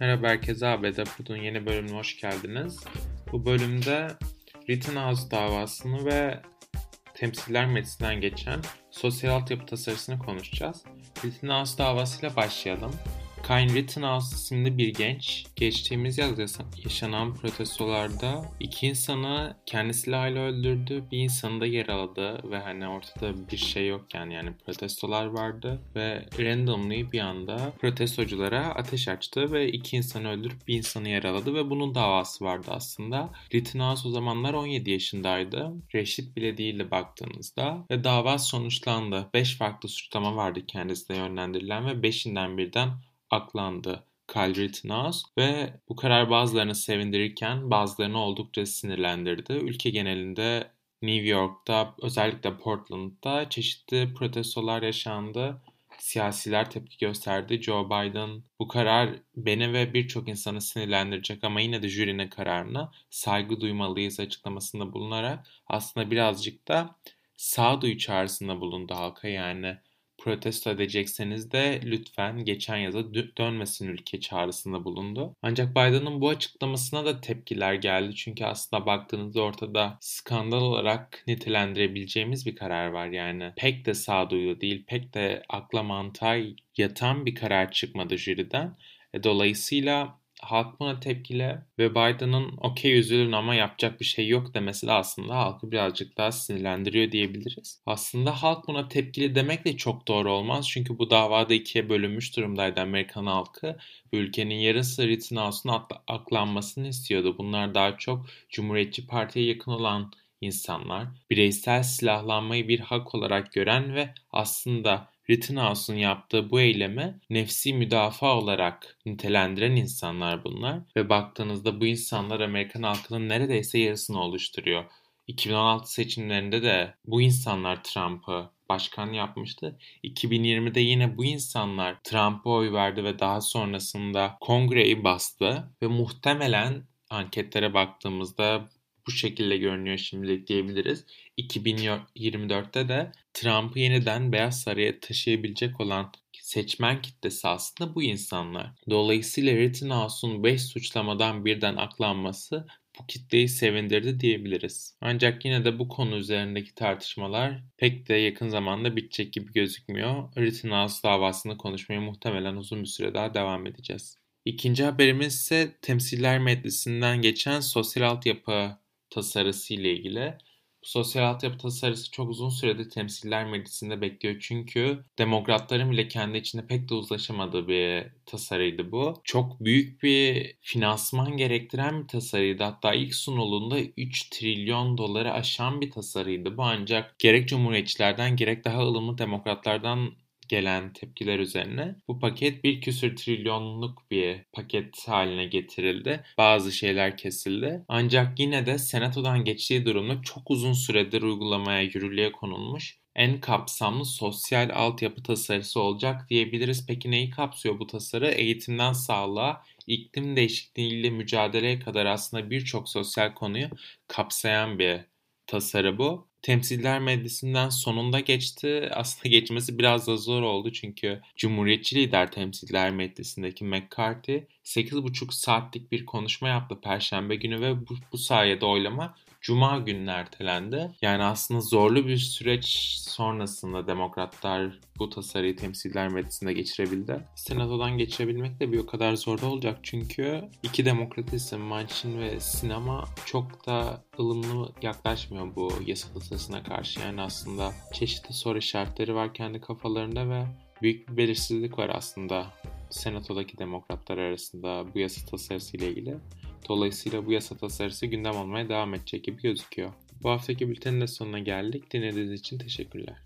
Merhaba herkese ABD Pud'un yeni bölümüne hoş geldiniz. Bu bölümde Rittenhouse davasını ve Temsiller Meclisi'nden geçen sosyal altyapı tasarısını konuşacağız. Rittenhouse davasıyla başlayalım. Kyle Rittenhouse isimli bir genç geçtiğimiz yaz yaşanan protestolarda iki insanı kendi silahıyla öldürdü, bir insanı da yaraladı ve hani ortada bir şey yokken yani protestolar vardı ve randomly bir anda protestoculara ateş açtı ve iki insanı öldürüp bir insanı yaraladı ve bunun davası vardı aslında. Rittenhouse o zamanlar 17 yaşındaydı. Reşit bile değildi baktığınızda ve dava sonuçlandı. 5 farklı suçlama vardı kendisine yönlendirilen ve 5'inden birden aklandı Kyle Rittenhouse ve bu karar bazılarını sevindirirken bazılarını oldukça sinirlendirdi. Ülke genelinde New York'ta özellikle Portland'da çeşitli protestolar yaşandı. Siyasiler tepki gösterdi. Joe Biden bu karar beni ve birçok insanı sinirlendirecek ama yine de jürinin kararına saygı duymalıyız açıklamasında bulunarak aslında birazcık da sağduyu çağrısında bulundu halka yani protesto edecekseniz de lütfen geçen yaza dönmesin ülke çağrısında bulundu. Ancak Biden'ın bu açıklamasına da tepkiler geldi. Çünkü aslında baktığınızda ortada skandal olarak nitelendirebileceğimiz bir karar var yani. Pek de sağduyulu değil, pek de akla mantığa yatan bir karar çıkmadı jüriden. E, dolayısıyla halk buna tepkili ve Biden'ın okey üzülün ama yapacak bir şey yok demesi de aslında halkı birazcık daha sinirlendiriyor diyebiliriz. Aslında halk buna tepkili demek de çok doğru olmaz. Çünkü bu davada ikiye bölünmüş durumdaydı Amerikan halkı. Ülkenin yarısı Rittenhouse'un aklanmasını istiyordu. Bunlar daha çok Cumhuriyetçi Parti'ye yakın olan insanlar, bireysel silahlanmayı bir hak olarak gören ve aslında Rittenhouse'un yaptığı bu eylemi nefsi müdafaa olarak nitelendiren insanlar bunlar ve baktığınızda bu insanlar Amerikan halkının neredeyse yarısını oluşturuyor. 2016 seçimlerinde de bu insanlar Trump'ı başkan yapmıştı. 2020'de yine bu insanlar Trump'a oy verdi ve daha sonrasında kongreyi bastı ve muhtemelen anketlere baktığımızda bu şekilde görünüyor şimdilik diyebiliriz. 2024'te de Trump'ı yeniden Beyaz Saray'a taşıyabilecek olan seçmen kitlesi aslında bu insanlar. Dolayısıyla Rittenhouse'un 5 suçlamadan birden aklanması bu kitleyi sevindirdi diyebiliriz. Ancak yine de bu konu üzerindeki tartışmalar pek de yakın zamanda bitecek gibi gözükmüyor. Rittenhouse davasını konuşmaya muhtemelen uzun bir süre daha devam edeceğiz. İkinci haberimiz ise Temsiller Meclisi'nden geçen sosyal altyapı tasarısı ile ilgili. Bu sosyal altyapı tasarısı çok uzun süredir Temsiller Meclisi'nde bekliyor. Çünkü demokratların bile kendi içinde pek de uzlaşamadığı bir tasarıydı bu. Çok büyük bir finansman gerektiren bir tasarıydı. Hatta ilk sunulunda 3 trilyon doları aşan bir tasarıydı bu. Ancak gerek cumhuriyetçilerden gerek daha ılımlı demokratlardan gelen tepkiler üzerine bu paket bir küsür trilyonluk bir paket haline getirildi. Bazı şeyler kesildi. Ancak yine de senatodan geçtiği durumda çok uzun süredir uygulamaya yürürlüğe konulmuş en kapsamlı sosyal altyapı tasarısı olacak diyebiliriz. Peki neyi kapsıyor bu tasarı? Eğitimden sağlığa, iklim değişikliğiyle mücadeleye kadar aslında birçok sosyal konuyu kapsayan bir tasarı bu. Temsiller Meclisi'nden sonunda geçti. Aslında geçmesi biraz da zor oldu çünkü Cumhuriyetçi lider Temsiller Meclisi'ndeki McCarthy 8,5 saatlik bir konuşma yaptı Perşembe günü ve bu, bu sayede oylama Cuma gününe ertelendi. Yani aslında zorlu bir süreç sonrasında demokratlar bu tasarıyı temsiller meclisinde geçirebildi. Senatodan geçirebilmek de bir o kadar zor olacak çünkü iki demokrat isim Manchin ve Sinema çok da ılımlı yaklaşmıyor bu yasa tasarısına karşı. Yani aslında çeşitli soru işaretleri var kendi kafalarında ve büyük bir belirsizlik var aslında Senato'daki demokratlar arasında bu yasa tasarısı ile ilgili. Dolayısıyla bu yasa tasarısı gündem olmaya devam edecek gibi gözüküyor. Bu haftaki bültenin de sonuna geldik. Dinlediğiniz için teşekkürler.